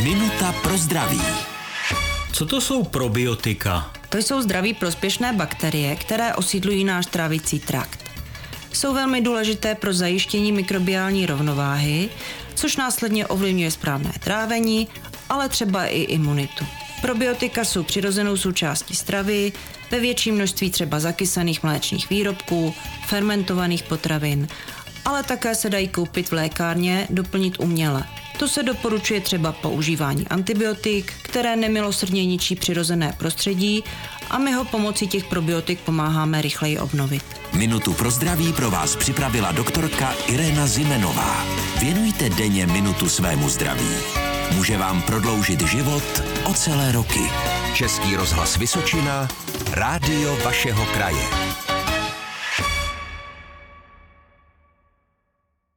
Minuta pro zdraví. Co to jsou probiotika? To jsou zdraví prospěšné bakterie, které osídlují náš trávicí trakt. Jsou velmi důležité pro zajištění mikrobiální rovnováhy, což následně ovlivňuje správné trávení, ale třeba i imunitu. Probiotika jsou přirozenou součástí stravy, ve větším množství třeba zakysaných mléčných výrobků, fermentovaných potravin, ale také se dají koupit v lékárně, doplnit uměle. To se doporučuje třeba používání antibiotik, které nemilosrdně ničí přirozené prostředí a my ho pomocí těch probiotik pomáháme rychleji obnovit. Minutu pro zdraví pro vás připravila doktorka Irena Zimenová. Věnujte denně minutu svému zdraví. Může vám prodloužit život o celé roky. Český rozhlas Vysočina, rádio vašeho kraje.